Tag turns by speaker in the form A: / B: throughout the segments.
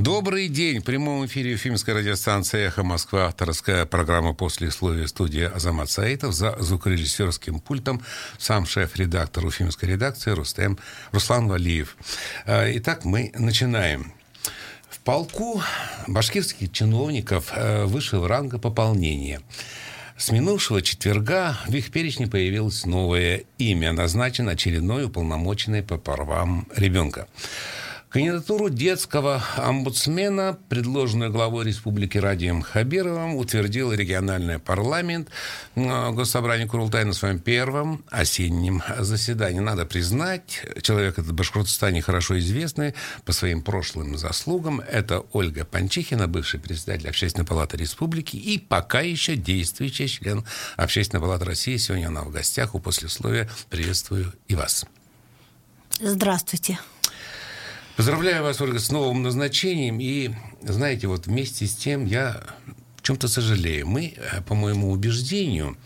A: Добрый день. В прямом эфире Уфимской радиостанции «Эхо Москва». Авторская программа «После слоя» студии Азамат Саитов. За звукорежиссерским пультом сам шеф-редактор Уфимской редакции Рустем Руслан Валиев. А, итак, мы начинаем. В полку башкирских чиновников э, высшего ранга пополнения. С минувшего четверга в их перечне появилось новое имя. Назначен очередной уполномоченный по правам ребенка. Кандидатуру детского омбудсмена, предложенную главой республики Радием Хабировым, утвердил региональный парламент э, Госсобрание Курултай на своем первом осеннем заседании. Надо признать, человек этот в Башкортостане хорошо известный по своим прошлым заслугам. Это Ольга Панчихина, бывший председатель Общественной палаты республики и пока еще действующий член Общественной палаты России. Сегодня она в гостях у послесловия. Приветствую и вас.
B: Здравствуйте.
A: Поздравляю вас, Ольга, с новым назначением. И, знаете, вот вместе с тем я в чем-то сожалею. Мы, э, по моему убеждению,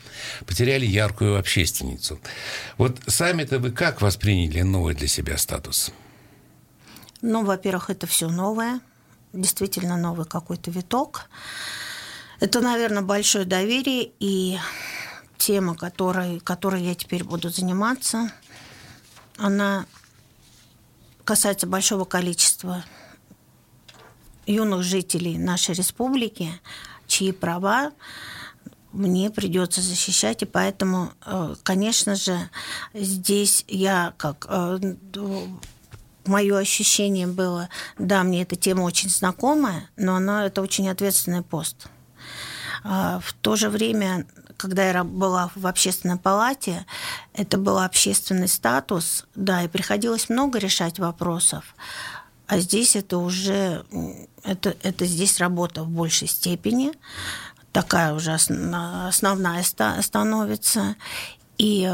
A: потеряли яркую общественницу. Вот сами-то вы как восприняли новый для себя статус?
B: Ну, во-первых, это все новое. Действительно новый какой-то виток. Это, наверное, большое доверие и тема, которой, которой я теперь буду заниматься, она касается большого количества юных жителей нашей республики, чьи права мне придется защищать, и поэтому, э, конечно же, здесь я как э, мое ощущение было, да, мне эта тема очень знакомая, но она это очень ответственный пост. А в то же время когда я была в общественной палате, это был общественный статус, да, и приходилось много решать вопросов. А здесь это уже, это, это здесь работа в большей степени, такая уже основная становится. И,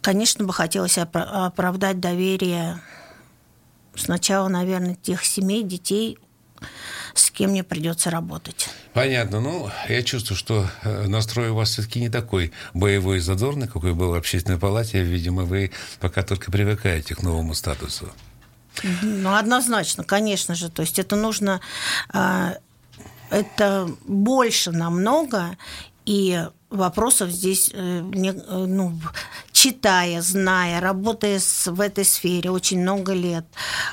B: конечно, бы хотелось оправдать доверие сначала, наверное, тех семей, детей, с кем мне придется работать.
A: Понятно. Ну, я чувствую, что э, настрой у вас все-таки не такой боевой и задорный, какой был в общественной палате. Видимо, вы пока только привыкаете к новому статусу.
B: Ну, однозначно, конечно же. То есть это нужно... А, это больше намного, и вопросов здесь, э, э, ну, читая, зная, работая в этой сфере очень много лет,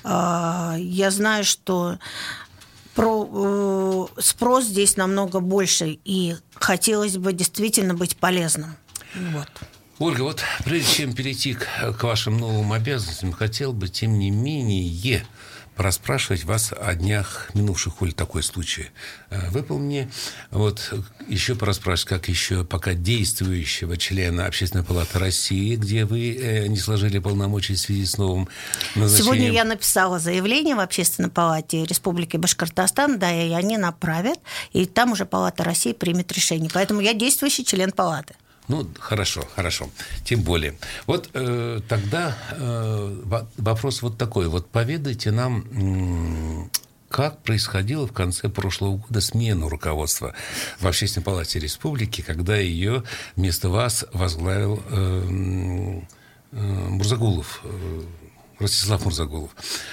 B: а, я знаю, что про, э, спрос здесь намного больше, и хотелось бы действительно быть полезным. Вот.
A: Ольга, вот прежде чем перейти к, к вашим новым обязанностям, хотел бы, тем не менее, расспрашивать вас о днях минувших, Оль, такой случай э, выпал мне. Вот еще пораспрашивать, как еще пока действующего члена Общественной палаты России, где вы э, не сложили полномочий в связи с новым назначением.
B: Сегодня я написала заявление в Общественной палате Республики Башкортостан, да, и они направят, и там уже Палата России примет решение. Поэтому я действующий член палаты.
A: Ну, хорошо, хорошо. Тем более. Вот э, тогда э, вопрос вот такой. Вот поведайте нам, как происходило в конце прошлого года смена руководства в Общественной палате республики, когда ее вместо вас возглавил э, э, Мурзагулов, э, Ростислав Мурзагулов.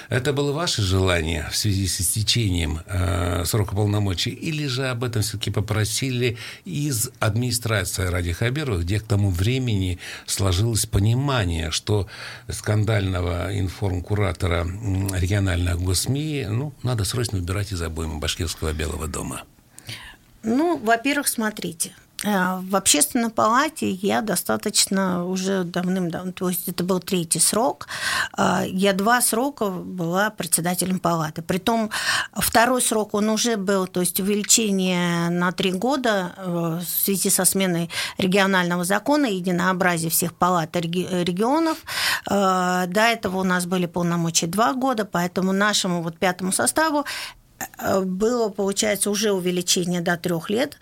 A: Это было ваше желание в связи с истечением э, срока полномочий, или же об этом все-таки попросили из администрации Ради Хабирова, где к тому времени сложилось понимание, что скандального информкуратора региональных госсми ну, надо срочно убирать из обоймы Башкирского Белого дома?
B: Ну, во-первых, смотрите, в общественной палате я достаточно уже давным-давно, то есть это был третий срок, э, я два срока была председателем палаты. Притом второй срок он уже был, то есть увеличение на три года э, в связи со сменой регионального закона, единообразие всех палат регионов. До этого у нас были полномочия два года, поэтому нашему вот пятому составу было, получается, уже увеличение до трех лет.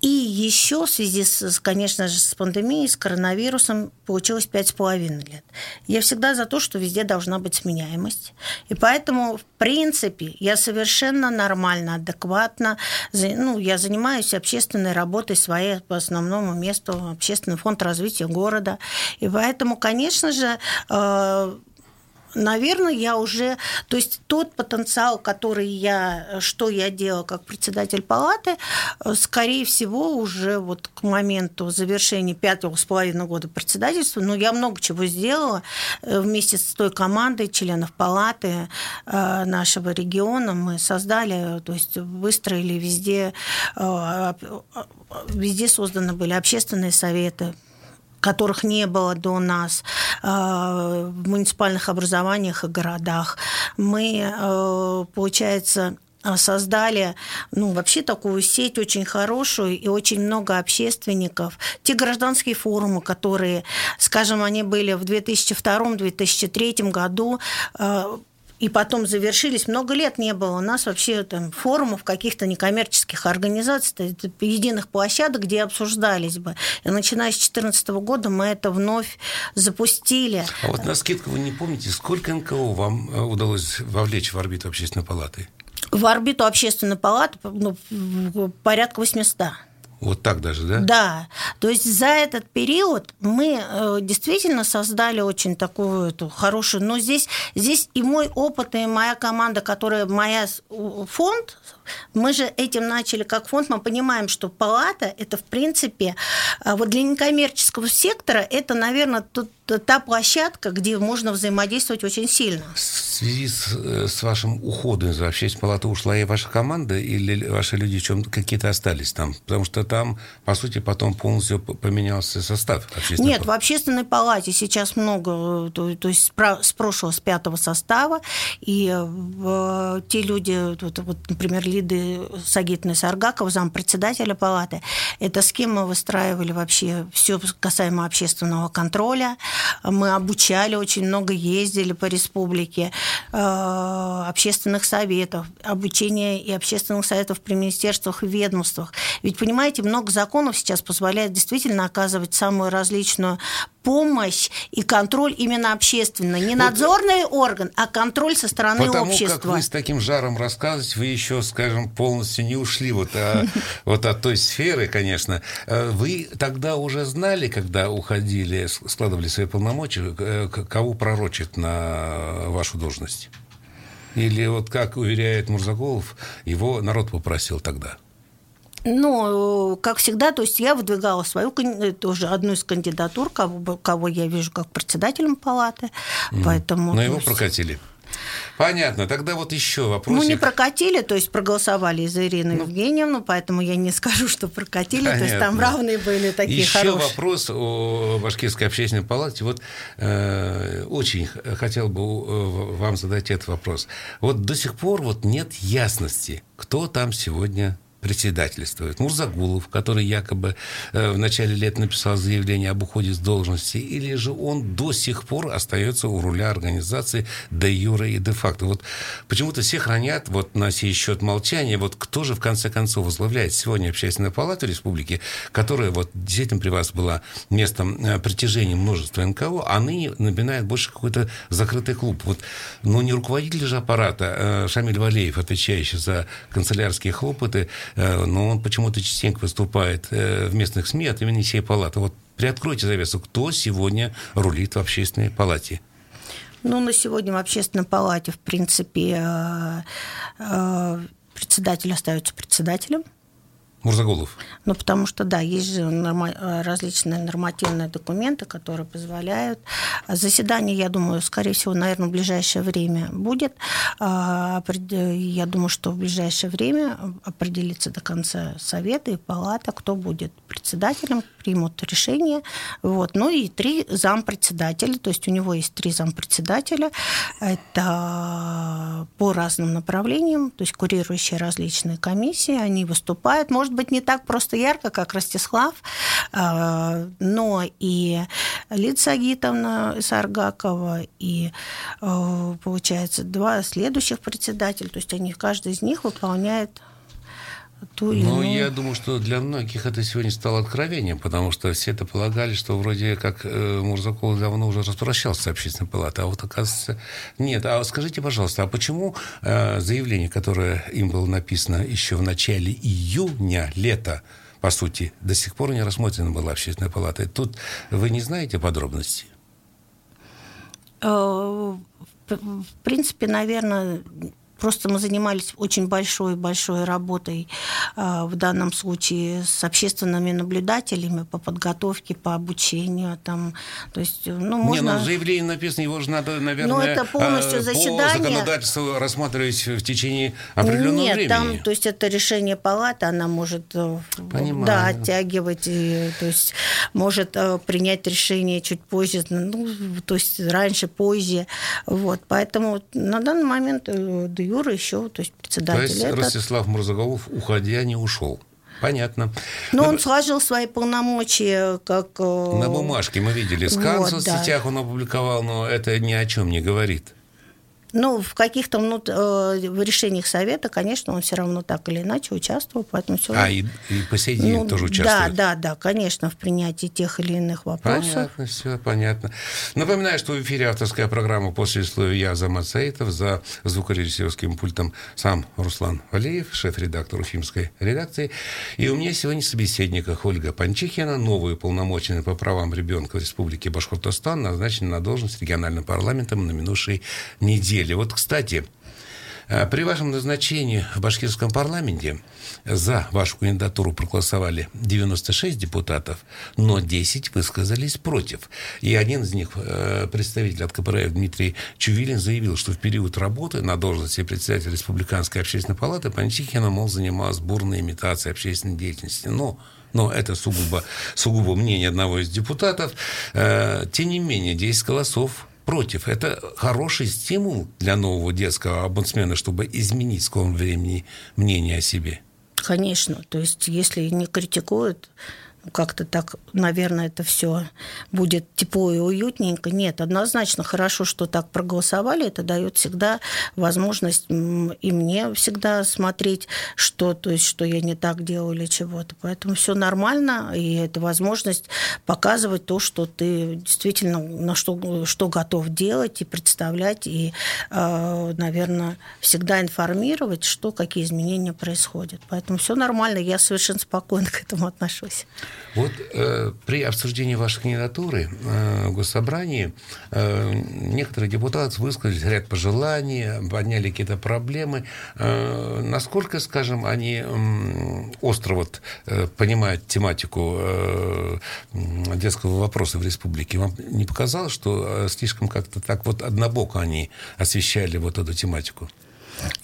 B: И еще в связи, с, конечно же, с пандемией, с коронавирусом получилось пять с половиной лет. Я всегда за то, что везде должна быть сменяемость. И поэтому, в принципе, я совершенно нормально, адекватно, ну, я занимаюсь общественной работой своей по основному месту, общественный фонд развития города. И поэтому, конечно же, э, наверное, я уже, то есть тот потенциал, который я, что я делала как председатель палаты, э, скорее всего, уже вот к моменту завершения пятого с половиной года председательства, ну, я много чего сделала э, вместе с той командой членов палаты э, нашего региона. Мы создали, то есть выстроили везде, везде созданы были общественные советы, которых не было до нас э, в муниципальных образованиях и городах. Мы, э, получается, создали, ну, вообще такую сеть очень хорошую и очень много общественников. Те гражданские форумы, которые, скажем, они были в 2002-2003 году, э, и потом завершились. Много лет не было у нас вообще там форумов, каких-то некоммерческих организаций, единых площадок, где обсуждались бы. И начиная с 2014 года мы это вновь запустили.
A: А вот на скидку вы не помните, сколько НКО вам э, удалось вовлечь в орбиту общественной палаты?
B: В орбиту общественной палаты ну, порядка 800.
A: Вот так даже, да?
B: Да. То есть за этот период мы э, действительно создали очень такую эту хорошую... Но здесь, здесь и мой опыт, и моя команда, которая моя фонд, мы же этим начали как фонд, мы понимаем, что палата – это, в принципе, э, вот для некоммерческого сектора это, наверное, тот та площадка, где можно взаимодействовать очень сильно.
A: В связи с, э, с вашим уходом из общественной палаты ушла и ваша команда, или ваши люди чем какие-то остались там? Потому что там, по сути, потом полностью поменялся состав
B: общественной Нет, палаты. в общественной палате сейчас много, то, то есть с прошлого, с пятого состава, и э, те люди, вот, вот, например, Лиды Сагитовны Саргакова, зампредседателя палаты, это с кем мы выстраивали вообще все касаемо общественного контроля, мы обучали очень много, ездили по республике, э, общественных советов, обучение и общественных советов при министерствах и ведомствах. Ведь, понимаете, много законов сейчас позволяет действительно оказывать самую различную помощь и контроль именно общественный. Не надзорный вот, орган, а контроль со стороны
A: потому
B: общества.
A: Потому как вы с таким жаром рассказываете, вы еще, скажем, полностью не ушли вот, а, вот от той сферы, конечно. Э, вы тогда уже знали, когда уходили, складывали свои полномочия, э, кого пророчит на вашу должность? Или вот как уверяет Мурзаголов, его народ попросил тогда –
B: ну, как всегда, то есть я выдвигала свою, тоже одну из кандидатур, кого, кого я вижу как председателем палаты, mm. поэтому...
A: Но его есть... прокатили. Понятно. Тогда вот еще вопрос.
B: Ну, не прокатили, то есть проголосовали за Ирину ну, Евгеньевну, поэтому я не скажу, что прокатили. Понятно. То есть там равные были такие
A: еще
B: хорошие.
A: Еще вопрос о Башкирской общественной палате. Вот э, очень хотел бы э, вам задать этот вопрос. Вот до сих пор вот нет ясности, кто там сегодня председательствует. Мурзагулов, который якобы э, в начале лет написал заявление об уходе с должности, или же он до сих пор остается у руля организации де юре и де факто. Вот почему-то все хранят вот на сей счет молчание. Вот кто же в конце концов возглавляет сегодня общественную палату республики, которая вот действительно при вас была местом э, притяжения множества НКО, а ныне напоминает больше какой-то закрытый клуб. Вот, но не руководитель же аппарата э, Шамиль Валеев, отвечающий за канцелярские хлопоты, но он почему-то частенько выступает э, в местных СМИ от имени всей палаты. Вот приоткройте завесу, кто сегодня рулит в общественной палате?
B: Ну, на сегодня в общественной палате, в принципе, э, председатель остается председателем –
A: Мурзагулов.
B: Ну, потому что, да, есть же норма- различные нормативные документы, которые позволяют. Заседание, я думаю, скорее всего, наверное, в ближайшее время будет. А, я думаю, что в ближайшее время определится до конца совета и палата, кто будет председателем, примут решение. Вот. Ну и три зампредседателя, то есть у него есть три зампредседателя. Это по разным направлениям, то есть курирующие различные комиссии, они выступают. Может быть, не так просто ярко, как Ростислав, а, но и Лидия Агитовна Саргакова, и, а, получается, два следующих председателя, то есть они, каждый из них выполняет
A: ту или Ну, я думаю, что для многих это сегодня стало откровением, потому что все это полагали, что вроде как э, Мурзаков давно уже распрощался с общественной палатой, а вот оказывается нет. А скажите, пожалуйста, а почему э, заявление, которое им было написано еще в начале июня, лета, по сути, до сих пор не рассмотрено было общественной палатой? Тут вы не знаете подробностей?
B: Э, в принципе, наверное, Просто мы занимались очень большой-большой работой э, в данном случае с общественными наблюдателями по подготовке, по обучению. Там, то есть, ну, можно...
A: Не, ну, заявление написано, его же надо, наверное, ну, это полностью заседание... по законодательству рассматривать в течение определенного
B: Нет,
A: времени.
B: там, то есть это решение палаты, она может э, Понимаю. да, оттягивать, и, то есть может э, принять решение чуть позже, ну, то есть раньше, позже. Вот, поэтому на данный момент Юра еще, то есть председатель. То
A: есть этот... Ростислав Мурзаголов, уходя, не ушел. Понятно.
B: Но, Но он сложил свои полномочия как... Э,
A: на бумажке мы видели. Скан вот, в соцсетях да. он опубликовал, но это ни о чем не говорит.
B: Ну, в каких-то ну, в решениях совета, конечно, он все равно так или иначе участвовал, поэтому все.
A: А и, и по сей день ну, тоже участвует.
B: Да, да, да, конечно, в принятии тех или иных вопросов.
A: Понятно, все понятно. Напоминаю, что в эфире авторская программа после слоя я за Мацаитов, за звукорежиссерским пультом сам Руслан Валеев, шеф-редактор уфимской редакции. И у меня сегодня в собеседниках Ольга Панчихина, новый уполномоченный по правам ребенка в Республике Башкортостан, назначен на должность региональным парламентом на минувшей неделе деле. Вот, кстати, э, при вашем назначении в башкирском парламенте за вашу кандидатуру проголосовали 96 депутатов, но 10 высказались против. И один из них, э, представитель от КПРФ Дмитрий Чувилин, заявил, что в период работы на должности председателя Республиканской общественной палаты Панчихина, мол, занималась бурной имитацией общественной деятельности. Но но это сугубо, сугубо мнение одного из депутатов. Э, тем не менее, 10 голосов против. Это хороший стимул для нового детского омбудсмена, чтобы изменить в скором времени мнение о себе.
B: Конечно. То есть, если не критикуют, как-то так, наверное, это все будет тепло и уютненько. Нет, однозначно хорошо, что так проголосовали. Это дает всегда возможность и мне всегда смотреть, что, то есть, что я не так делаю или чего-то. Поэтому все нормально, и это возможность показывать то, что ты действительно на что, что готов делать и представлять, и, э, наверное, всегда информировать, что, какие изменения происходят. Поэтому все нормально, я совершенно спокойно к этому отношусь.
A: Вот э, при обсуждении вашей кандидатуры э, в Госсобрании э, некоторые депутаты высказали ряд пожеланий, подняли какие-то проблемы. Э, насколько, скажем, они э, остро вот, э, понимают тематику э, детского вопроса в республике? Вам не показалось, что э, слишком как-то так вот однобоко они освещали вот эту тематику?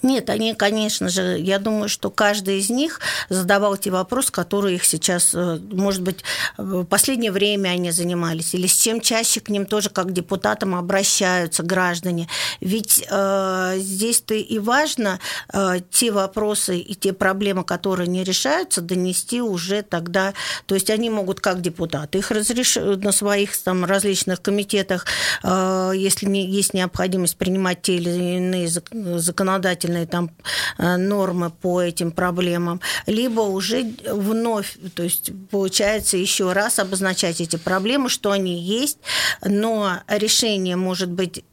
B: Нет, они, конечно же, я думаю, что каждый из них задавал те вопросы, которые их сейчас, э, может быть, в последнее время они занимались, или с чем чаще к ним тоже как депутатам обращаются граждане. Ведь э, здесь-то и важно э, те вопросы и те проблемы, которые не решаются, донести уже тогда, то есть они могут как депутаты их разрешить на своих там различных комитетах, э, если не, есть необходимость принимать те или иные законодательства, законодательные там э, нормы по этим проблемам, либо уже вновь, то есть получается еще раз обозначать эти проблемы, что они есть, но решение может быть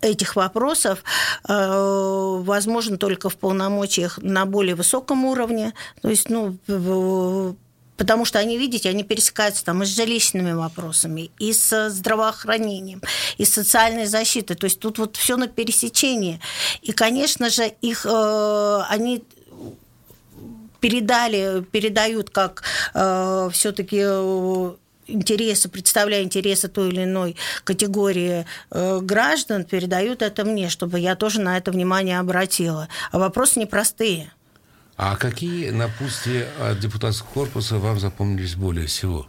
B: этих вопросов э, возможно только в полномочиях на более высоком уровне, то есть ну, потому что они, видите, они пересекаются там и с жилищными вопросами, и с здравоохранением, и с социальной защитой. То есть тут вот все на пересечении. И, конечно же, их э, они передали, передают как э, все-таки э, интересы, представляя интересы той или иной категории э, граждан, передают это мне, чтобы я тоже на это внимание обратила. А вопросы непростые.
A: А какие напутствия от депутатского корпуса вам запомнились более всего?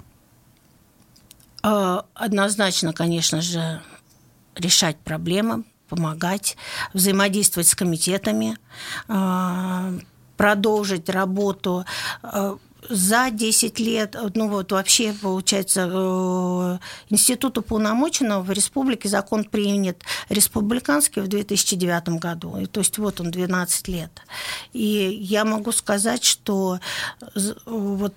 B: А, однозначно, конечно же, решать проблемы, помогать, взаимодействовать с комитетами, а, продолжить работу а, за 10 лет, ну вот вообще, получается, э, институт уполномоченного в республике закон принят республиканский в 2009 году. И, то есть вот он 12 лет. И я могу сказать, что вот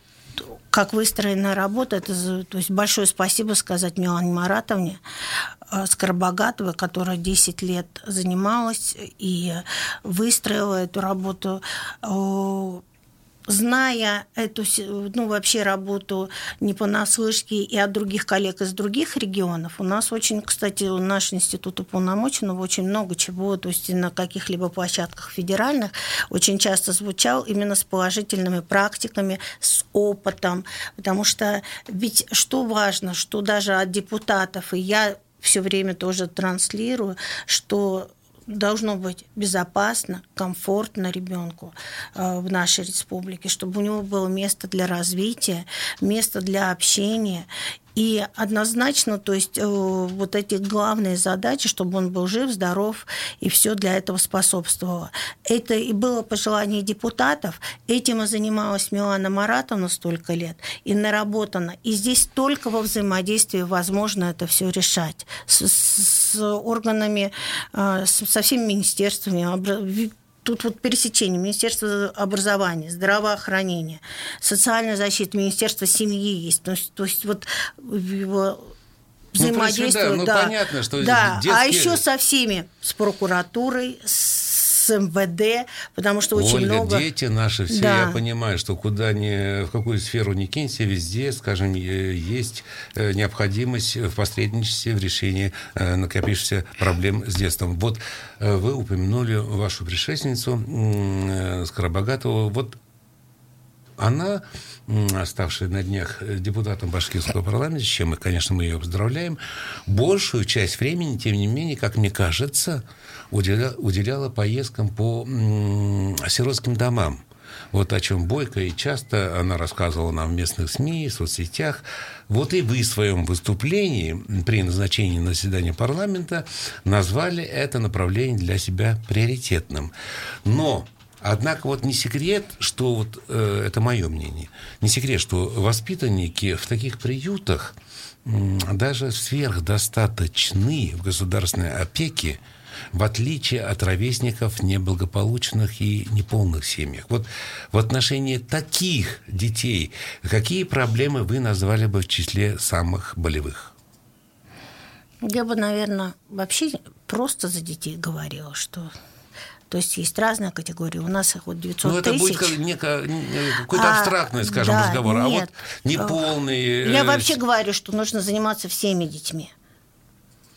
B: как выстроена работа, это то есть большое спасибо сказать Милане Маратовне э, Скоробогатовой, которая 10 лет занималась и выстроила эту работу зная эту, ну, вообще работу не понаслышке и от других коллег из других регионов, у нас очень, кстати, наш институт уполномоченного очень много чего, то есть на каких-либо площадках федеральных очень часто звучал именно с положительными практиками, с опытом, потому что ведь что важно, что даже от депутатов, и я все время тоже транслирую, что должно быть безопасно, комфортно ребенку э, в нашей республике, чтобы у него было место для развития, место для общения и однозначно, то есть э, вот эти главные задачи, чтобы он был жив, здоров, и все для этого способствовало. Это и было пожелание депутатов. Этим и занималась Милана Маратовна столько лет, и наработано. И здесь только во взаимодействии возможно это все решать. С, с органами, э, со всеми министерствами, тут вот пересечение Министерства образования, здравоохранения, социальная защита, Министерство семьи есть. То есть, то есть вот его взаимодействуют.
A: Ну, да, ну, да. понятно, что
B: да. Детские... А еще со всеми, с прокуратурой, с с МВД, потому что очень
A: Ольга,
B: много...
A: дети наши все, да. я понимаю, что куда ни, в какую сферу ни кинься, везде, скажем, есть э, необходимость в посредничестве в решении э, накопившихся проблем с детством. Вот э, вы упомянули вашу предшественницу Скоробогатову. Вот она, ставшая на днях депутатом башкирского парламента, с чем мы, конечно, мы ее поздравляем, большую часть времени, тем не менее, как мне кажется, уделяла, уделяла поездкам по сиротским домам. Вот о чем Бойко и часто она рассказывала нам в местных СМИ, в соцсетях. Вот и вы в своем выступлении при назначении на заседание парламента назвали это направление для себя приоритетным. Но Однако вот не секрет, что вот э, это мое мнение, не секрет, что воспитанники в таких приютах даже сверхдостаточны в государственной опеке в отличие от ровесников неблагополучных и неполных семьях. Вот в отношении таких детей какие проблемы вы назвали бы в числе самых болевых?
B: Я бы, наверное, вообще просто за детей говорила, что то есть есть разные категории. У нас их вот 900
A: ну, это
B: тысяч.
A: будет некое, какой-то а, абстрактный, скажем, да, разговор. Нет. А вот неполный...
B: Я э, вообще говорю, что нужно заниматься всеми детьми.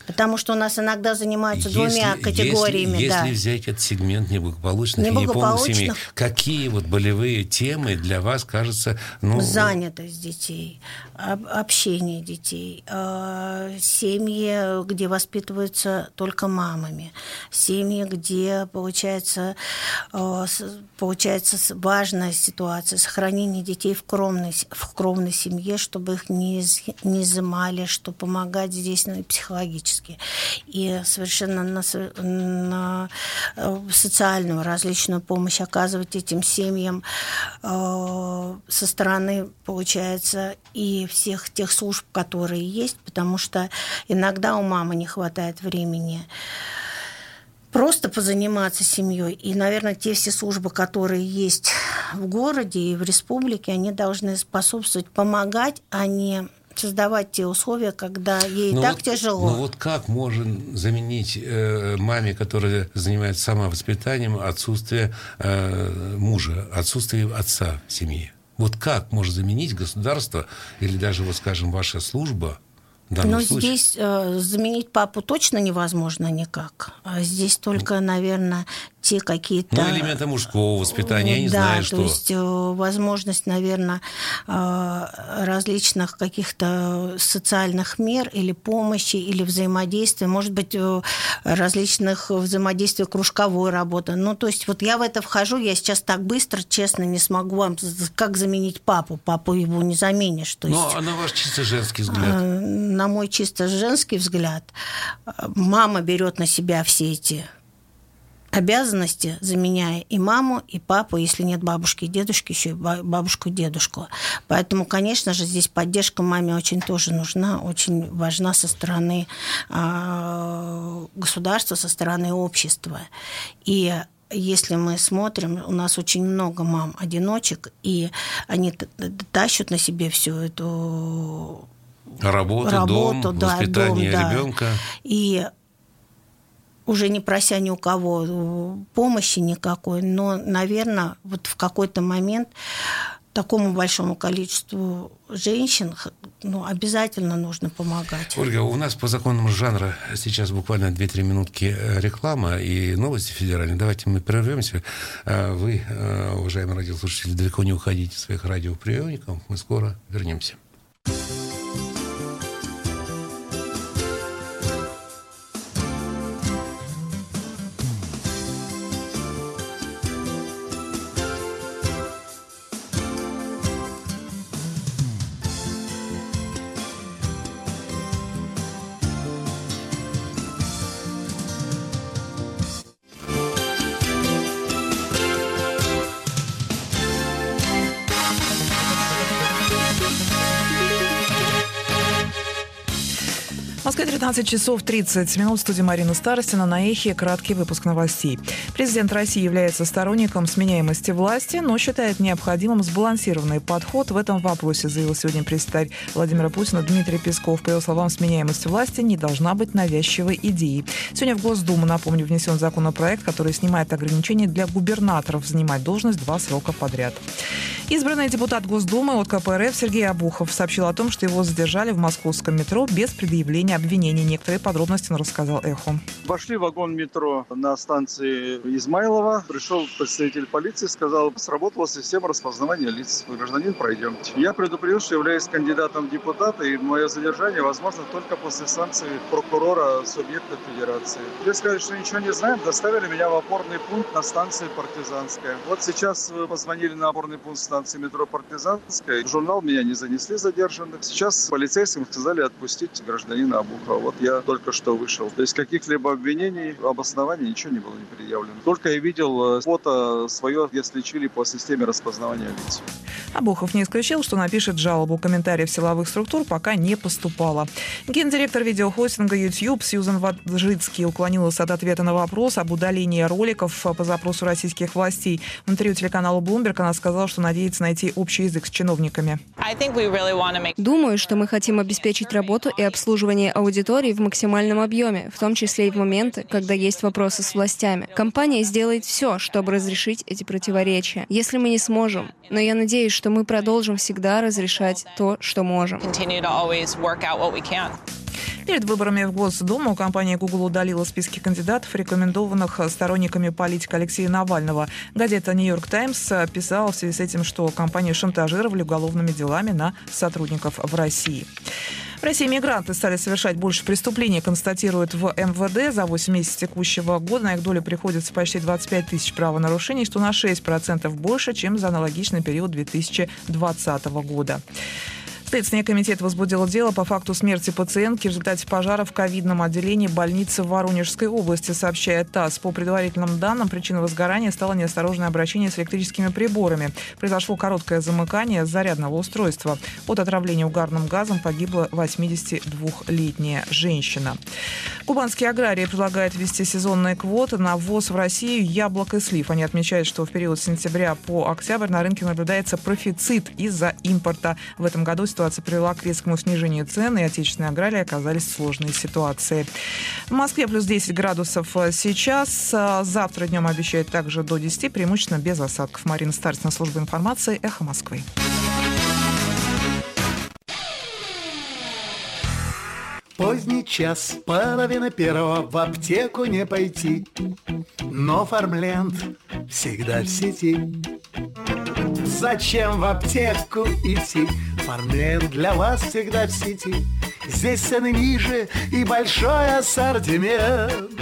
B: Потому что у нас иногда занимаются если, двумя категориями.
A: Если, да. если взять этот сегмент неблагополучных, неблагополучных и неполных семей, какие вот болевые темы для вас кажется...
B: Ну... Занятость детей, общение детей, э, семьи, где воспитываются только мамами, семьи, где получается, э, получается важная ситуация, сохранение детей в кровной, в кровной семье, чтобы их не, не изымали, что помогать здесь ну, психологически практически. И совершенно на, на э, социальную различную помощь оказывать этим семьям э, со стороны, получается, и всех тех служб, которые есть, потому что иногда у мамы не хватает времени просто позаниматься семьей. И, наверное, те все службы, которые есть в городе и в республике, они должны способствовать, помогать, а не создавать те условия, когда ей но ну так
A: вот,
B: тяжело.
A: Ну вот как можно заменить э, маме, которая занимается самовоспитанием, отсутствие э, мужа, отсутствие отца в семье? Вот как может заменить государство или даже, вот скажем, ваша служба
B: но случае. здесь э, заменить папу точно невозможно никак. А здесь только, наверное, те какие-то...
A: Ну, элементы мужского воспитания, я не да, знаю,
B: что. то есть э, возможность, наверное, э, различных каких-то социальных мер или помощи, или взаимодействия, может быть, э, различных взаимодействий кружковой работы. Ну, то есть вот я в это вхожу, я сейчас так быстро, честно, не смогу вам... Как заменить папу? Папу его не заменишь. То
A: есть, Но на ваш чисто женский взгляд?
B: На мой чисто женский взгляд, мама берет на себя все эти обязанности, заменяя и маму, и папу, если нет бабушки и дедушки, еще и бабушку и дедушку. Поэтому, конечно же, здесь поддержка маме очень тоже нужна, очень важна со стороны э, государства, со стороны общества. И если мы смотрим, у нас очень много мам-одиночек, и они тащат на себе всю эту
A: работу, работу дом, да, воспитание дом, да. ребенка.
B: И уже не прося ни у кого помощи никакой, но, наверное, вот в какой-то момент такому большому количеству женщин ну, обязательно нужно помогать.
A: Ольга, у нас по законам жанра сейчас буквально 2-3 минутки э, реклама и новости федеральные. Давайте мы прервемся. А вы, э, уважаемые радиослушатели, далеко не уходите своих радиоприемников. Мы скоро вернемся.
C: Москве 13 часов 30 минут. В студии Марина Старостина. На эхе краткий выпуск новостей. Президент России является сторонником сменяемости власти, но считает необходимым сбалансированный подход в этом вопросе, заявил сегодня пресс-секретарь Владимира Путина Дмитрий Песков. По его словам, сменяемость власти не должна быть навязчивой идеей. Сегодня в Госдуму, напомню, внесен законопроект, который снимает ограничения для губернаторов занимать должность два срока подряд. Избранный депутат Госдумы от КПРФ Сергей Абухов сообщил о том, что его задержали в московском метро без предъявления обвинений. Некоторые подробности он рассказал «Эхо».
D: Вошли в вагон метро на станции Измайлова. Пришел представитель полиции, сказал, сработала система распознавания лиц. Гражданин, пройдемте. Я предупредил, что являюсь кандидатом в депутаты, и мое задержание возможно только после санкции прокурора субъекта федерации. Мне сказали, что ничего не знаем, доставили меня в опорный пункт на станции Партизанская. Вот сейчас позвонили на опорный пункт станции метро Партизанская. В журнал меня не занесли задержанных. Сейчас полицейским сказали отпустить гражданина Абухова. Вот я только что вышел. То есть каких-либо обвинений, обоснований ничего не было не предъявлено. Только я видел э, фото свое, где слечили по системе распознавания лиц.
C: Абухов не исключил, что напишет жалобу. Комментариев силовых структур пока не поступало. Гендиректор видеохостинга YouTube Сьюзан Ваджицкий уклонилась от ответа на вопрос об удалении роликов по запросу российских властей. В интервью телеканалу Bloomberg она сказала, что надеется надеется найти общий язык с чиновниками.
E: Думаю, что мы хотим обеспечить работу и обслуживание аудитории в максимальном объеме, в том числе и в моменты, когда есть вопросы с властями. Компания сделает все, чтобы разрешить эти противоречия. Если мы не сможем, но я надеюсь, что мы продолжим всегда разрешать то, что можем.
C: Перед выборами в Госдуму компания Google удалила списки кандидатов, рекомендованных сторонниками политика Алексея Навального. Газета «Нью-Йорк Таймс» писала в связи с этим, что компанию шантажировали уголовными делами на сотрудников в России. В России мигранты стали совершать больше преступлений, констатируют в МВД. За 8 месяцев текущего года на их долю приходится почти 25 тысяч правонарушений, что на 6% больше, чем за аналогичный период 2020 года. Следственный комитет возбудил дело по факту смерти пациентки в результате пожара в ковидном отделении больницы в Воронежской области, сообщает ТАСС. По предварительным данным, причиной возгорания стало неосторожное обращение с электрическими приборами. Произошло короткое замыкание зарядного устройства. От отравления угарным газом погибла 82-летняя женщина. Кубанские аграрии предлагают ввести сезонные квоты на ввоз в Россию яблок и слив. Они отмечают, что в период с сентября по октябрь на рынке наблюдается профицит из-за импорта. В этом году ситуация привела к резкому снижению цен, и отечественные аграрии оказались в сложной ситуации. В Москве плюс 10 градусов сейчас. Завтра днем обещают также до 10, преимущественно без осадков. Марина Старцина, служба информации, «Эхо Москвы».
F: Поздний час, половина первого, в аптеку не пойти. Но фармленд всегда в сети. Зачем в аптеку идти? Фармленд для вас всегда в сети. Здесь цены ниже и большой ассортимент.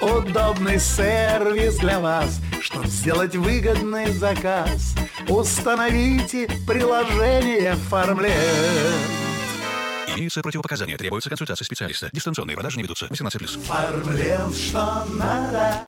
F: Удобный сервис для вас, чтобы сделать выгодный заказ. Установите приложение Фармленд.
G: Имеются противопоказания. Требуется консультация специалиста. Дистанционные продажи не ведутся. 18+.
F: Фармленд, что надо.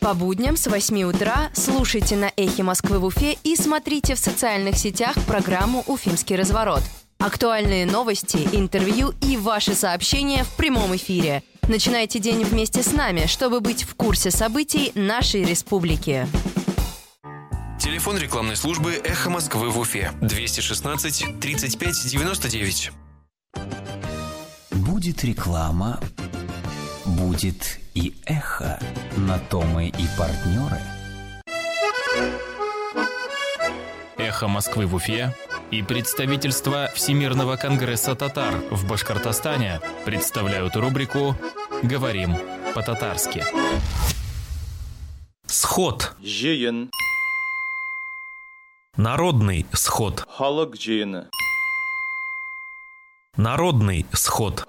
H: По будням с 8 утра слушайте на «Эхе Москвы» в Уфе и смотрите в социальных сетях программу «Уфимский разворот». Актуальные новости, интервью и ваши сообщения в прямом эфире. Начинайте день вместе с нами, чтобы быть в курсе событий нашей республики.
I: Телефон рекламной службы «Эхо Москвы» в Уфе. 216 35 99.
J: Будет реклама, будет и эхо на то мы и партнеры.
K: Эхо Москвы в Уфе и представительство Всемирного конгресса татар в Башкортостане представляют рубрику «Говорим по-татарски». Сход.
L: Жиен.
K: Народный сход.
L: Халык.
K: Народный сход.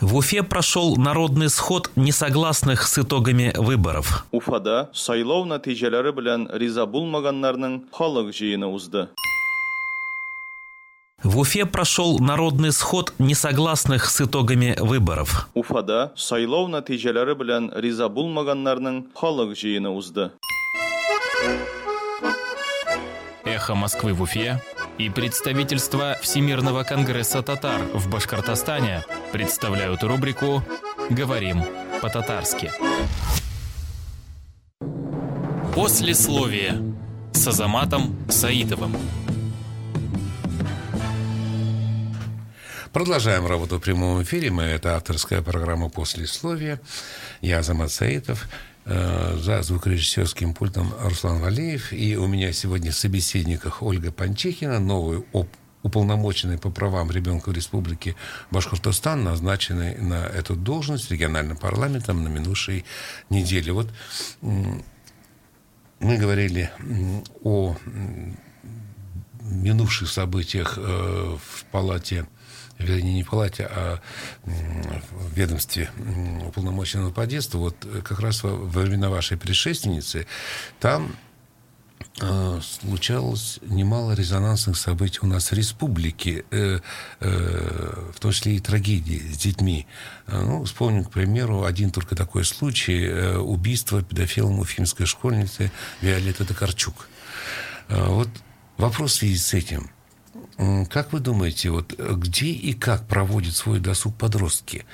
K: В Уфе прошел народный сход несогласных с итогами выборов.
L: Уфада сайлау нәтиҗәләре белән риза булмаганнарның халык җыены узды.
K: В Уфе прошел народный сход несогласных с итогами выборов.
L: Уфада сайлау нәтиҗәләре белән риза булмаганнарның халык җыены узды.
K: Эхо Москвы в Уфе и представительство Всемирного конгресса татар в Башкортостане представляют рубрику «Говорим по-татарски». Послесловие с Азаматом Саитовым.
A: Продолжаем работу в прямом эфире. Мы, это авторская программа «Послесловие». Я Азамат Саитов. Э, за звукорежиссерским пультом Руслан Валеев. И у меня сегодня в собеседниках Ольга Панчихина, новый оп уполномоченный по правам ребенка в Республике Башкортостан, назначенный на эту должность региональным парламентом на минувшей неделе. Вот мы говорили о минувших событиях э, в Палате вернее, не в палате, а в ведомстве уполномоченного по детству, вот э, как раз во времена вашей предшественницы, там э, случалось немало резонансных событий у нас в республике, э, э, в том числе и трагедии с детьми. Э, ну, вспомним, к примеру, один только такой случай э, убийства педофилом уфимской школьницы Виолетты Токарчук. Э, вот вопрос в связи с этим – как вы думаете, вот э, где и как проводят свой досуг подростки?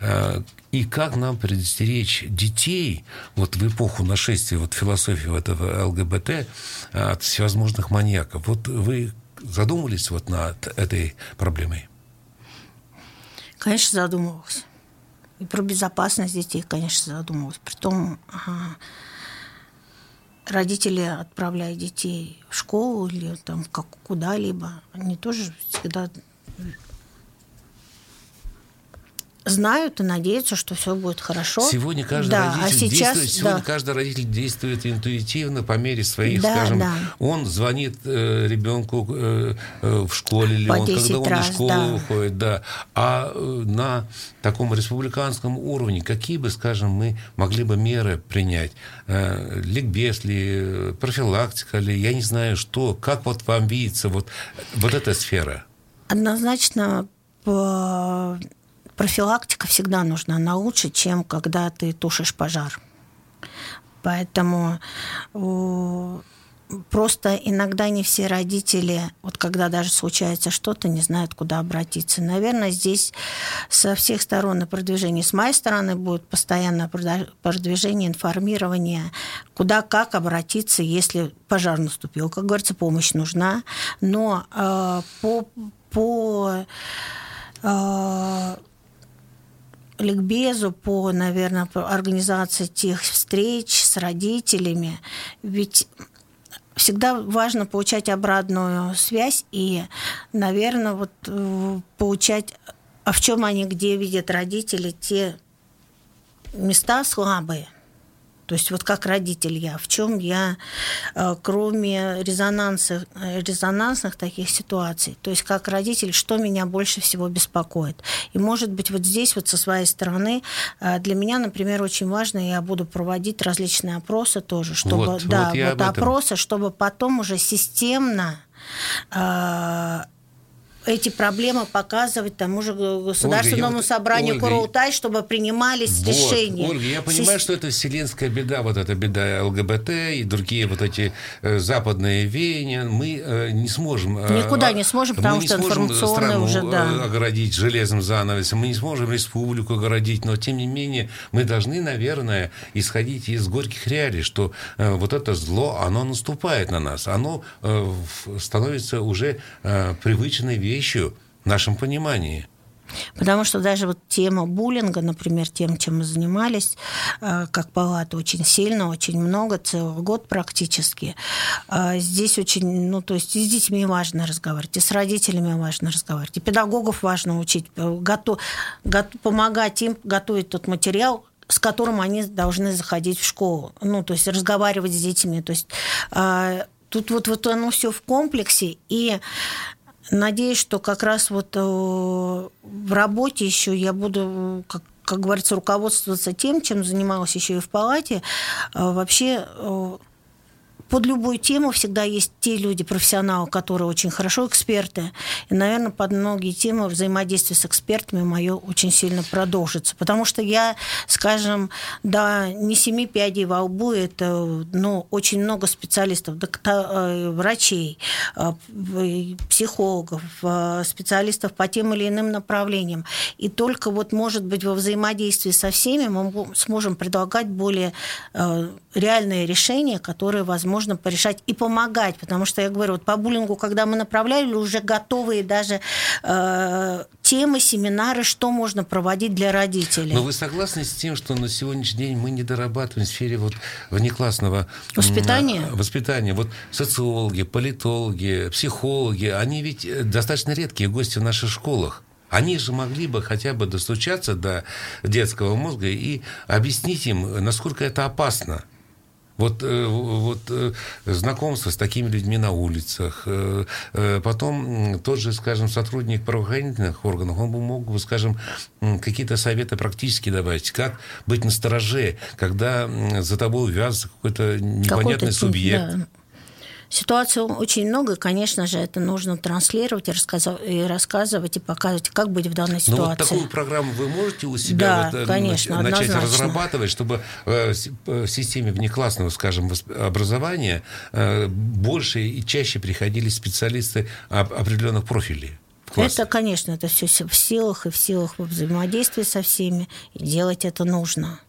A: Э, и как нам предостеречь детей вот в эпоху нашествия вот философии этого ЛГБТ э, от всевозможных маньяков? Вот вы задумывались вот над этой проблемой?
B: Конечно, задумывалась. И про безопасность детей, конечно, задумывалась. Притом родители, отправляя детей в школу или там как куда-либо, они тоже всегда знают и надеются, что все будет хорошо.
A: Сегодня каждый, да, родитель, а сейчас, действует, сегодня да. каждый родитель действует интуитивно по мере своих, да, скажем, да. он звонит э, ребенку э, э, в школе, или он, когда он раз, из школы да. уходит, да. А э, на таком республиканском уровне какие бы, скажем, мы могли бы меры принять? Э, ликбез ли, профилактика ли, я не знаю, что, как вот вам видится вот, вот эта сфера?
B: Однозначно по профилактика всегда нужна, она лучше, чем когда ты тушишь пожар. Поэтому просто иногда не все родители, вот когда даже случается что-то, не знают, куда обратиться. Наверное, здесь со всех сторон на продвижение, с моей стороны будет постоянное продвижение, информирование, куда, как обратиться, если пожар наступил. Как говорится, помощь нужна, но э, по, по э, ликбезу, по, наверное, по организации тех встреч с родителями. Ведь всегда важно получать обратную связь и, наверное, вот э, получать, а в чем они, где видят родители те места слабые – то есть вот как родитель я, в чем я, э, кроме резонанса, резонансных таких ситуаций, то есть как родитель, что меня больше всего беспокоит. И может быть вот здесь вот со своей стороны э, для меня, например, очень важно, я буду проводить различные опросы тоже, чтобы, вот, да, вот, вот опросы, чтобы потом уже системно э, эти проблемы показывать тому же государственному Ольга, собранию Ольга, Курултай, чтобы принимались вот, решения.
A: Ольга, я понимаю, Си... что это вселенская беда, вот эта беда ЛГБТ и другие вот эти э, западные веяния. Мы э, не сможем...
B: Э, Никуда не сможем, потому что информационно уже, да.
A: Э, огородить железным занавесом, мы не сможем республику огородить, но тем не менее мы должны, наверное, исходить из горьких реалий, что э, вот это зло, оно наступает на нас, оно э, становится уже э, привычной вещью вещью в нашем понимании.
B: Потому что даже вот тема буллинга, например, тем, чем мы занимались, э, как палата, очень сильно, очень много, целый год практически. Э, здесь очень, ну, то есть и с детьми важно разговаривать, и с родителями важно разговаривать, и педагогов важно учить, э, готов, готов, помогать им готовить тот материал, с которым они должны заходить в школу, ну, то есть разговаривать с детьми. То есть тут вот, вот оно все в комплексе, и Надеюсь, что как раз вот э, в работе еще я буду, как, как говорится, руководствоваться тем, чем занималась еще и в палате. Э, вообще э, под любую тему всегда есть те люди, профессионалы, которые очень хорошо эксперты. И, наверное, под многие темы взаимодействие с экспертами мое очень сильно продолжится. Потому что я, скажем, да, не семи пядей во лбу, это ну, очень много специалистов, доктор, э, врачей, э, психологов, э, специалистов по тем или иным направлениям. И только вот, может быть, во взаимодействии со всеми мы сможем предлагать более реальные решения, которые, возможно, можно порешать и помогать, потому что я говорю, вот по буллингу, когда мы направляли уже готовые даже э, темы, семинары, что можно проводить для родителей.
A: Но вы согласны с тем, что на сегодняшний день мы не дорабатываем в сфере вот внеклассного
B: воспитания?
A: воспитания. Вот социологи, политологи, психологи, они ведь э, достаточно редкие гости в наших школах. Они же могли бы хотя бы достучаться до детского мозга и объяснить им, насколько это опасно. Вот, э, вот э, знакомство с такими людьми на улицах, э, потом тот же, скажем, сотрудник правоохранительных органов, он бы мог бы, скажем, какие-то советы практически давать, как быть настороже, когда за тобой увязывается какой-то непонятный какой субъект. Да
B: Ситуаций очень много, и, конечно же, это нужно транслировать и, рассказывать, и рассказывать, и показывать, как быть в данной ситуации. Ну, вот
A: такую программу вы можете у себя
B: да, вот, конечно,
A: начать однозначно. разрабатывать, чтобы в системе внеклассного, скажем, образования больше и чаще приходили специалисты определенных профилей?
B: Это, конечно, это все в силах и в силах взаимодействия со всеми, и делать это нужно.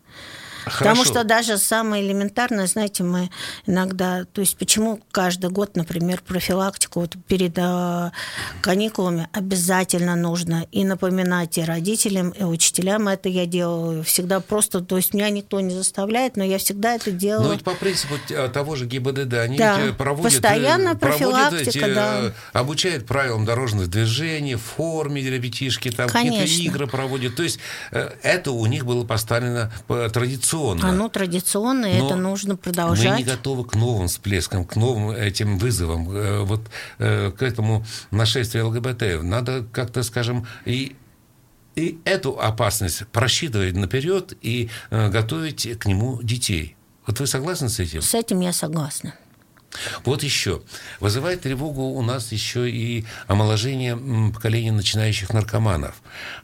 B: Хорошо. Потому что даже самое элементарное, знаете, мы иногда, то есть почему каждый год, например, профилактику вот перед э, каникулами обязательно нужно и напоминать и родителям, и учителям. Это я делаю всегда просто, то есть меня никто не заставляет, но я всегда это делаю.
A: Но ведь по принципу того же ГИБДД они да, проводят...
B: Постоянно профилактика, эти, да.
A: Обучают правилам дорожных движений, в форме ребятишки, там какие-то игры проводят. То есть э, это у них было поставлено традиционно традиционно.
B: Оно традиционно, и это нужно продолжать.
A: Мы не готовы к новым всплескам, к новым этим вызовам, э, вот э, к этому нашествию ЛГБТ. Надо как-то, скажем, и и эту опасность просчитывать наперед и э, готовить к нему детей. Вот вы согласны с этим?
B: С этим я согласна.
A: Вот еще. Вызывает тревогу у нас еще и омоложение поколения начинающих наркоманов.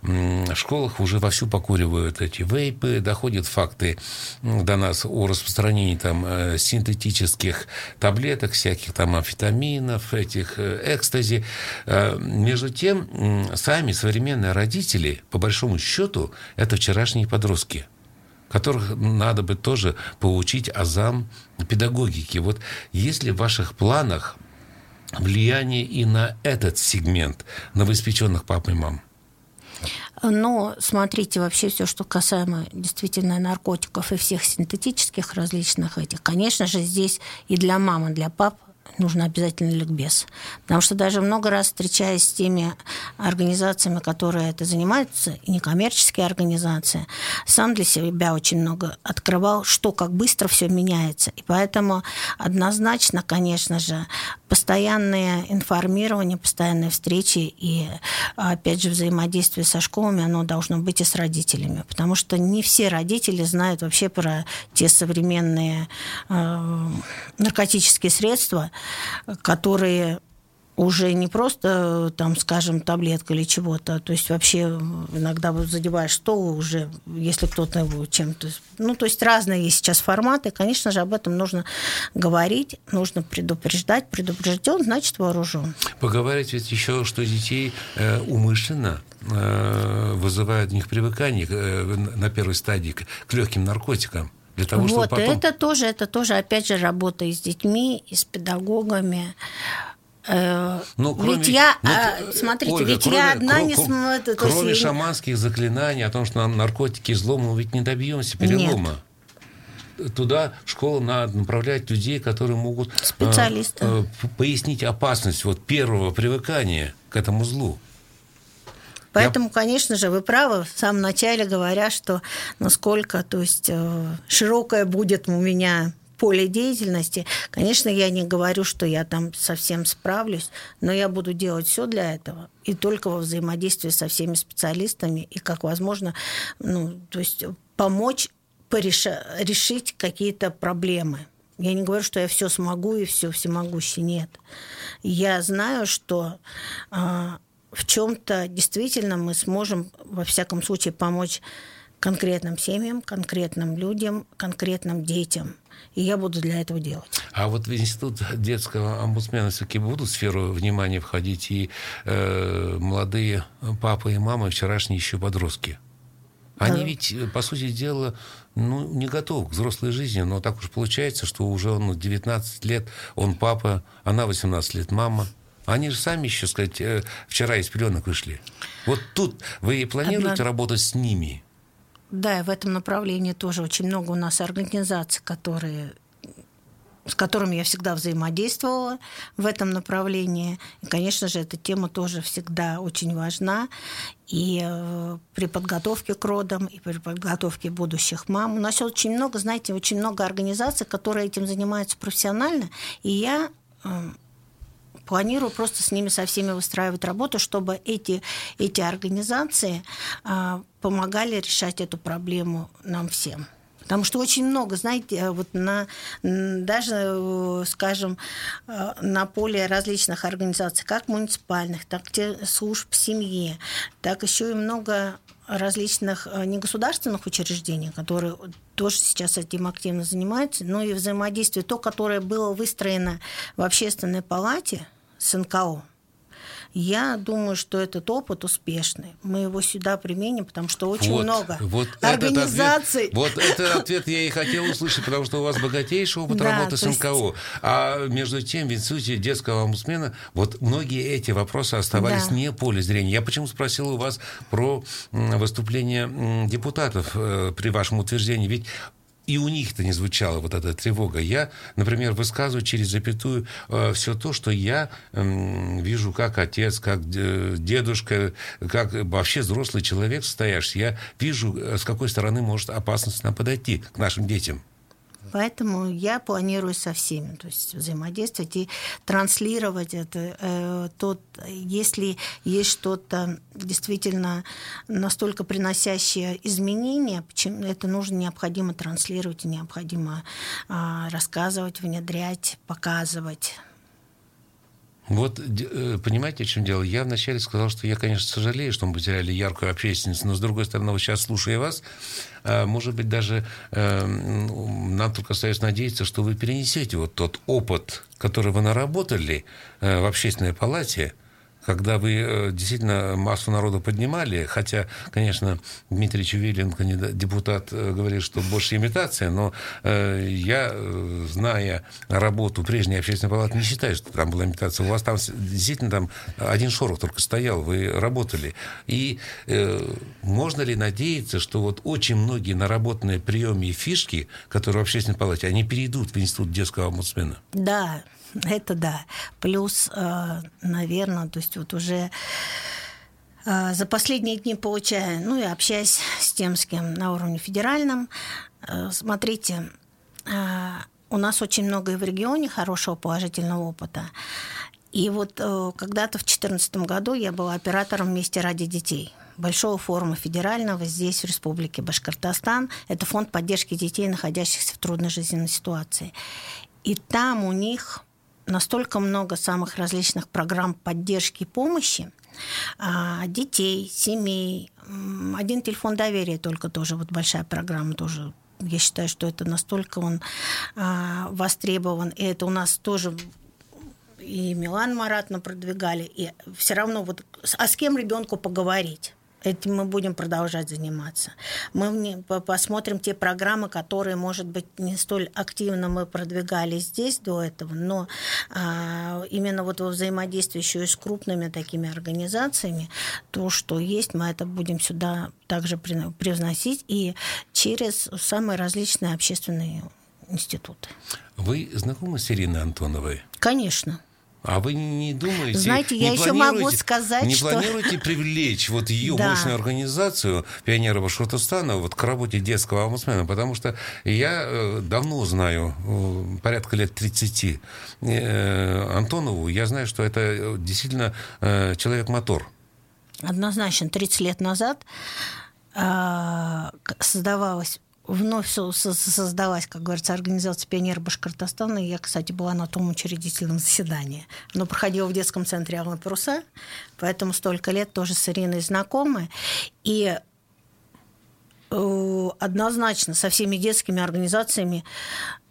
A: В школах уже вовсю покуривают эти вейпы, доходят факты до нас о распространении там э, синтетических таблеток, всяких там амфетаминов, этих э, экстази. Э, между тем, сами современные родители, по большому счету, это вчерашние подростки которых надо бы тоже поучить азам педагогики. Вот есть ли в ваших планах влияние и на этот сегмент новоиспеченных пап и мам?
B: Но смотрите, вообще все, что касаемо действительно наркотиков и всех синтетических различных этих, конечно же, здесь и для мам, и для пап нужно обязательно ликбез. Потому что даже много раз встречаясь с теми организациями, которые это занимаются, и некоммерческие организации, сам для себя очень много открывал, что как быстро все меняется. И поэтому однозначно, конечно же, постоянное информирование, постоянные встречи и, опять же, взаимодействие со школами, оно должно быть и с родителями. Потому что не все родители знают вообще про те современные э, наркотические средства, которые уже не просто, там, скажем, таблетка или чего-то, то есть вообще иногда задеваешь стол уже, если кто-то его чем-то... Ну, то есть разные есть сейчас форматы, конечно же, об этом нужно говорить, нужно предупреждать, предупрежден, значит вооружен.
A: Поговорить ведь еще, что детей э, умышленно э, вызывают у них привыкание э, на первой стадии к, к легким наркотикам.
B: Для того, вот, чтобы потом... это тоже, это тоже, опять же, работа и с детьми, и с педагогами. Э, ну, кроме, ведь я, ну, а, смотрите, Ольга, ведь кроме, я одна кро, не
A: смотрю. Кроме есть... шаманских заклинаний о том, что нам наркотики зло, мы ведь не добьемся перелома. Нет. Туда в школу надо направлять людей, которые могут
B: Специалисты.
A: Э, пояснить опасность вот первого привыкания к этому злу.
B: Поэтому, Я... конечно же, вы правы в самом начале, говоря, что насколько, то есть э, широкая будет у меня поле деятельности. Конечно, я не говорю, что я там совсем справлюсь, но я буду делать все для этого. И только во взаимодействии со всеми специалистами, и как возможно, ну, то есть помочь пореша- решить какие-то проблемы. Я не говорю, что я все смогу и все всемогущий. Нет. Я знаю, что а, в чем-то действительно мы сможем, во всяком случае, помочь конкретным семьям, конкретным людям, конкретным детям. И я буду для этого делать.
A: А вот в институт детского омбудсмена все-таки будут в сферу внимания входить и э, молодые папы и мамы, вчерашние еще подростки? Они да. ведь, по сути дела, ну, не готовы к взрослой жизни, но так уж получается, что уже он 19 лет, он папа, она 18 лет мама. Они же сами еще, сказать, э, вчера из пеленок вышли. Вот тут вы планируете Одна... работать с ними?
B: Да, в этом направлении тоже очень много у нас организаций, которые с которыми я всегда взаимодействовала в этом направлении. И, конечно же, эта тема тоже всегда очень важна. И э, при подготовке к родам, и при подготовке будущих мам. У нас очень много, знаете, очень много организаций, которые этим занимаются профессионально. И я э, планирую просто с ними со всеми выстраивать работу, чтобы эти, эти организации а, помогали решать эту проблему нам всем. Потому что очень много, знаете, э, вот на, даже, э, скажем, э, на поле различных организаций, как муниципальных, так и служб семьи, так еще и много различных негосударственных учреждений, которые тоже сейчас этим активно занимаются, но и взаимодействие, то, которое было выстроено в общественной палате – с НКО. Я думаю, что этот опыт успешный. Мы его сюда применим, потому что очень вот, много вот организаций.
A: Ответ, вот этот ответ я и хотел услышать, потому что у вас богатейший опыт да, работы с НКО. Есть... А между тем, в институте детского омбудсмена вот многие эти вопросы оставались да. не поле зрения. Я почему спросил у вас про выступление депутатов э, при вашем утверждении? Ведь и у них-то не звучала вот эта тревога. Я, например, высказываю через запятую э, все то, что я э, вижу как отец, как дедушка, как вообще взрослый человек состоящий. Я вижу, э, с какой стороны может опасность нам подойти к нашим детям.
B: Поэтому я планирую со всеми, то есть взаимодействовать и транслировать это. Э, тот, если есть что-то действительно настолько приносящее изменения, это нужно необходимо транслировать, необходимо э, рассказывать, внедрять, показывать.
A: Вот э, понимаете, о чем дело? Я вначале сказал, что я, конечно, сожалею, что мы потеряли яркую общественность, но, с другой стороны, вот сейчас, слушая вас, э, может быть, даже э, нам только остается надеяться, что вы перенесете вот тот опыт, который вы наработали в общественной палате – когда вы э, действительно массу народа поднимали, хотя, конечно, Дмитрий кандидат, депутат, э, говорит, что больше имитация, но э, я, зная работу прежней общественной палаты, не считаю, что там была имитация. У вас там действительно там один шорох только стоял, вы работали. И можно ли надеяться, что вот очень многие наработанные приемы и фишки, которые в общественной палате, они перейдут в институт детского омбудсмена?
B: Да, это да. Плюс, э, наверное, то есть вот уже э, за последние дни получая, ну и общаясь с тем, с кем на уровне федеральном, э, смотрите, у нас очень много и в регионе хорошего положительного опыта. И вот когда-то в 2014 году я была оператором вместе ради детей большого форума федерального здесь, в Республике Башкортостан. Это фонд поддержки детей, находящихся в трудной жизненной ситуации. И там у них настолько много самых различных программ поддержки и помощи а, детей, семей. Один телефон доверия только тоже, вот большая программа тоже я считаю, что это настолько он а, востребован, и это у нас тоже и Милан Маратна продвигали, и все равно вот, а с кем ребенку поговорить? Этим мы будем продолжать заниматься. Мы посмотрим те программы, которые, может быть, не столь активно мы продвигали здесь до этого, но а, именно вот во взаимодействии еще и с крупными такими организациями, то, что есть, мы это будем сюда также привносить и через самые различные общественные институты.
A: Вы знакомы с Ириной Антоновой?
B: Конечно.
A: А вы не думаете...
B: Знаете, я еще могу сказать,
A: не
B: что...
A: Не планируете привлечь вот ее да. мощную организацию пионеров Башкортостана вот к работе детского омбудсмена? Потому что я э, давно знаю, э, порядка лет 30, э, Антонову, я знаю, что это действительно человек-мотор.
B: Однозначно, 30 лет назад создавалась вновь создалась, как говорится, организация «Пионер Башкортостана». И я, кстати, была на том учредительном заседании. Но проходила в детском центре «Алла Паруса», поэтому столько лет тоже с Ириной знакомы. И э, однозначно со всеми детскими организациями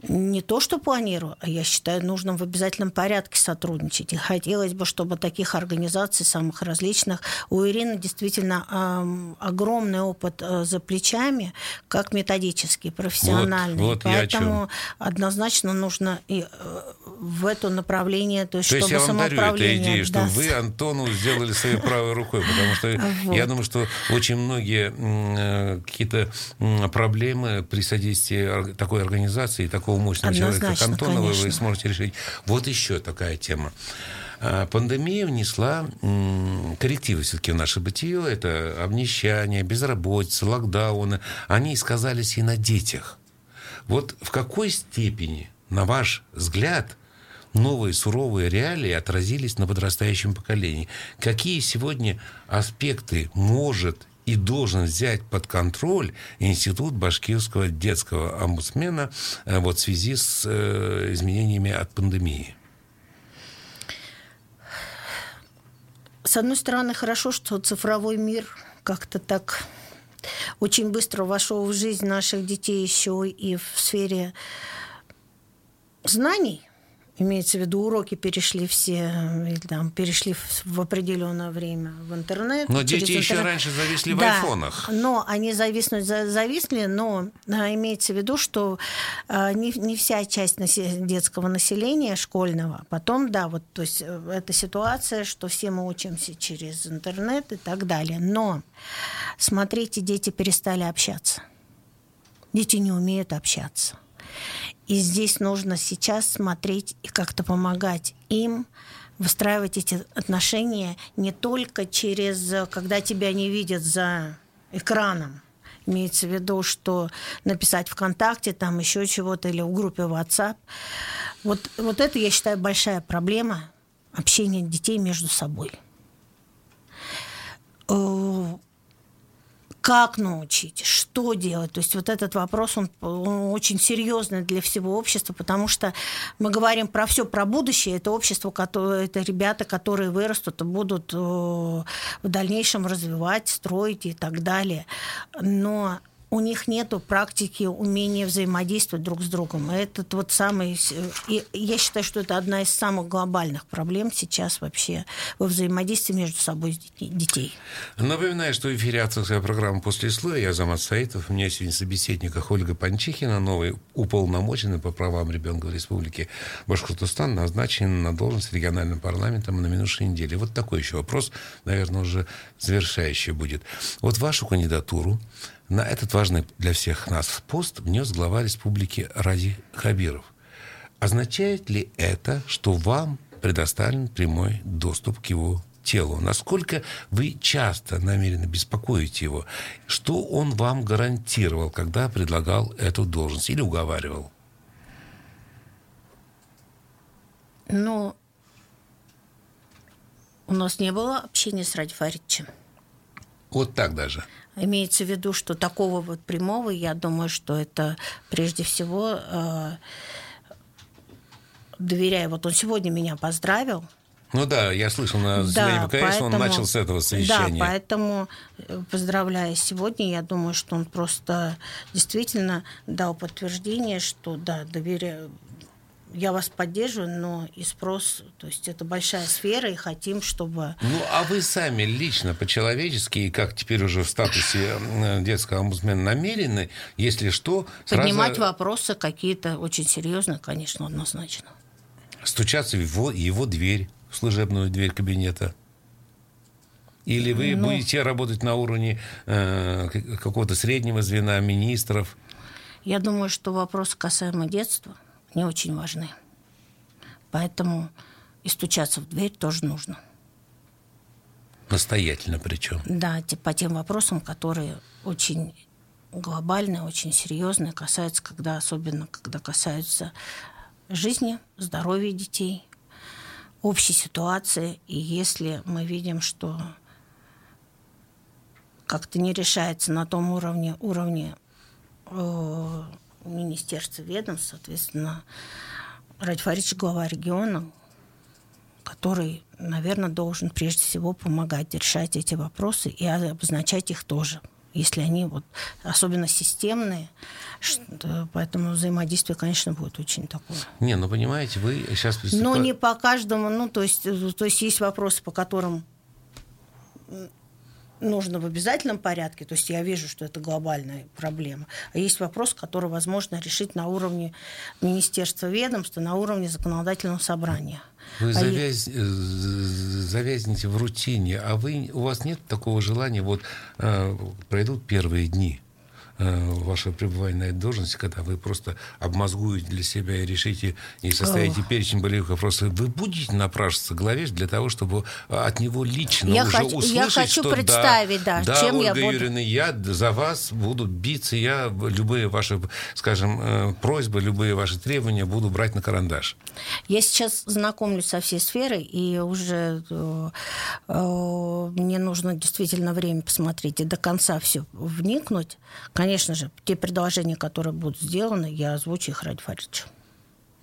B: не то, что планирую, а я считаю нужным в обязательном порядке сотрудничать. И хотелось бы, чтобы таких организаций, самых различных, у Ирины действительно э, огромный опыт э, за плечами, как методический, профессиональный. Вот, вот Поэтому однозначно нужно и э, в это направление, то есть,
A: то
B: чтобы
A: есть я вам. Дарю эту идею, что вы Антону сделали своей правой рукой, потому что вот. я думаю, что очень многие э, какие-то проблемы при содействии такой организации, такой такого мощного Однозначно, человека, как Антонова, конечно. вы сможете решить. Вот еще такая тема. А, пандемия внесла коррективы все-таки в наше бытие. Это обнищание, безработица, локдауны. Они сказались и на детях. Вот в какой степени, на ваш взгляд, новые суровые реалии отразились на подрастающем поколении? Какие сегодня аспекты может и должен взять под контроль Институт башкирского детского омбудсмена э, вот, в связи с э, изменениями от пандемии?
B: С одной стороны, хорошо, что цифровой мир как-то так очень быстро вошел в жизнь наших детей еще и в сфере знаний имеется в виду уроки перешли все, или там перешли в, в определенное время в интернет.
A: Но дети интернет. еще раньше зависли да, в айфонах.
B: Но они зависнуть зависли, но а, имеется в виду, что а, не, не вся часть насе- детского населения школьного. Потом, да, вот, то есть э, эта ситуация, что все мы учимся через интернет и так далее. Но смотрите, дети перестали общаться. Дети не умеют общаться. И здесь нужно сейчас смотреть и как-то помогать им выстраивать эти отношения не только через, когда тебя не видят за экраном, имеется в виду, что написать ВКонтакте, там еще чего-то, или в группе WhatsApp. Вот, вот это, я считаю, большая проблема общения детей между собой э, как научить, что делать. То есть вот этот вопрос, он, он очень серьезный для всего общества, потому что мы говорим про все, про будущее. Это общество, которое, это ребята, которые вырастут и будут э, в дальнейшем развивать, строить и так далее. Но у них нет практики умения взаимодействовать друг с другом. Это вот самый... И я считаю, что это одна из самых глобальных проблем сейчас вообще во взаимодействии между собой детей.
A: Напоминаю, что в эфире авторская программа «После слоя». Я Замат Саитов. У меня сегодня собеседник Ольга Панчихина, новый уполномоченный по правам ребенка в Республике Башкортостан, назначен на должность региональным парламентом на минувшей неделе. Вот такой еще вопрос, наверное, уже завершающий будет. Вот вашу кандидатуру на этот важный для всех нас пост внес глава республики Ради Хабиров. Означает ли это, что вам предоставлен прямой доступ к его телу? Насколько вы часто намерены беспокоить его? Что он вам гарантировал, когда предлагал эту должность или уговаривал?
B: Ну, у нас не было общения с Ради Фаридовичем.
A: Вот так даже?
B: Имеется в виду, что такого вот прямого, я думаю, что это прежде всего э, доверяя. Вот он сегодня меня поздравил.
A: Ну да, я слышал на заседании да, БКС, поэтому, он начал с этого совещания.
B: Да, поэтому, э, поздравляя сегодня, я думаю, что он просто действительно дал подтверждение, что да, доверяю, я вас поддерживаю, но и спрос, то есть это большая сфера, и хотим, чтобы...
A: Ну, а вы сами лично, по-человечески, и как теперь уже в статусе детского омбудсмена намерены, если что...
B: Поднимать сразу... вопросы какие-то очень серьезные, конечно, однозначно.
A: Стучаться в его, его дверь, в служебную дверь кабинета. Или вы ну, будете работать на уровне э, какого-то среднего звена министров?
B: Я думаю, что вопросы касаемо детства – не очень важны. Поэтому и стучаться в дверь тоже нужно.
A: Настоятельно причем.
B: Да, по тем вопросам, которые очень глобальные, очень серьезные, касаются, когда, особенно когда касаются жизни, здоровья детей, общей ситуации. И если мы видим, что как-то не решается на том уровне, уровне э, министерства ведомств, соответственно, Ради Фаридович глава региона, который, наверное, должен прежде всего помогать решать эти вопросы и обозначать их тоже если они вот особенно системные, поэтому взаимодействие, конечно, будет очень такое.
A: Не, ну понимаете, вы сейчас
B: приступаете... Ну не по каждому, ну то есть, то есть есть вопросы, по которым нужно в обязательном порядке, то есть я вижу, что это глобальная проблема, а есть вопрос, который возможно решить на уровне министерства ведомства, на уровне законодательного собрания.
A: Вы а завяз... я... Э, завязнете в рутине, а вы, у вас нет такого желания, вот э, пройдут первые дни, ваше пребывание на этой должности, когда вы просто обмозгуете для себя и решите, и составите перечень болевых вопросов, вы будете напрашиваться главеж для того, чтобы от него лично
B: я
A: уже
B: хочу,
A: услышать,
B: я хочу что представить, да,
A: да,
B: чем
A: Ольга
B: я буду...
A: Юрьевна, я за вас буду биться, я любые ваши, скажем, э, просьбы, любые ваши требования буду брать на карандаш.
B: Я сейчас знакомлюсь со всей сферой, и уже э, э, мне нужно действительно время посмотреть и до конца все вникнуть. Конечно же, те предложения, которые будут сделаны, я озвучу их ради Фаридовича.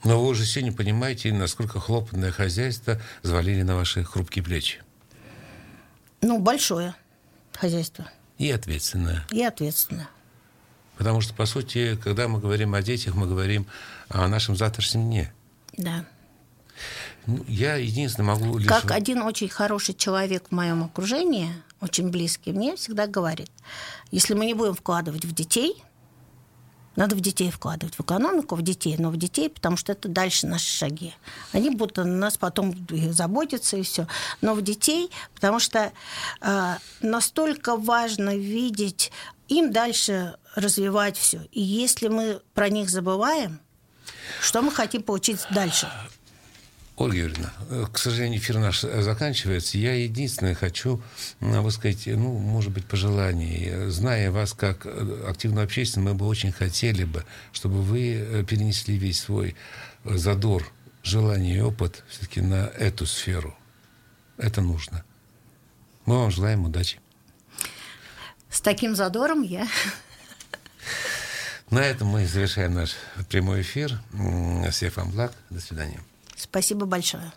A: Но вы уже сегодня понимаете, насколько хлопотное хозяйство завалили на ваши хрупкие плечи.
B: Ну, большое хозяйство.
A: И ответственное.
B: И ответственное.
A: Потому что, по сути, когда мы говорим о детях, мы говорим о нашем завтрашнем дне.
B: Да.
A: Ну, я единственное могу лишь...
B: Как один очень хороший человек в моем окружении, очень близкий мне, всегда говорит, если мы не будем вкладывать в детей, надо в детей вкладывать, в экономику, в детей, но в детей, потому что это дальше наши шаги. Они будут о нас потом заботиться и все. Но в детей, потому что э, настолько важно видеть им дальше развивать все. И если мы про них забываем, что мы хотим получить дальше?
A: Ольга Юрьевна, э, к сожалению, эфир наш заканчивается. Я единственное хочу, вы сказать, ну, может быть, пожелание. Зная вас как э, активную общественность, мы бы очень хотели бы, чтобы вы э, перенесли весь свой задор, желание и опыт все-таки на эту сферу. Это нужно. Мы вам желаем удачи.
B: С таким задором я.
A: На этом мы завершаем наш прямой эфир. Всех вам благ. До свидания.
B: Спасибо большое.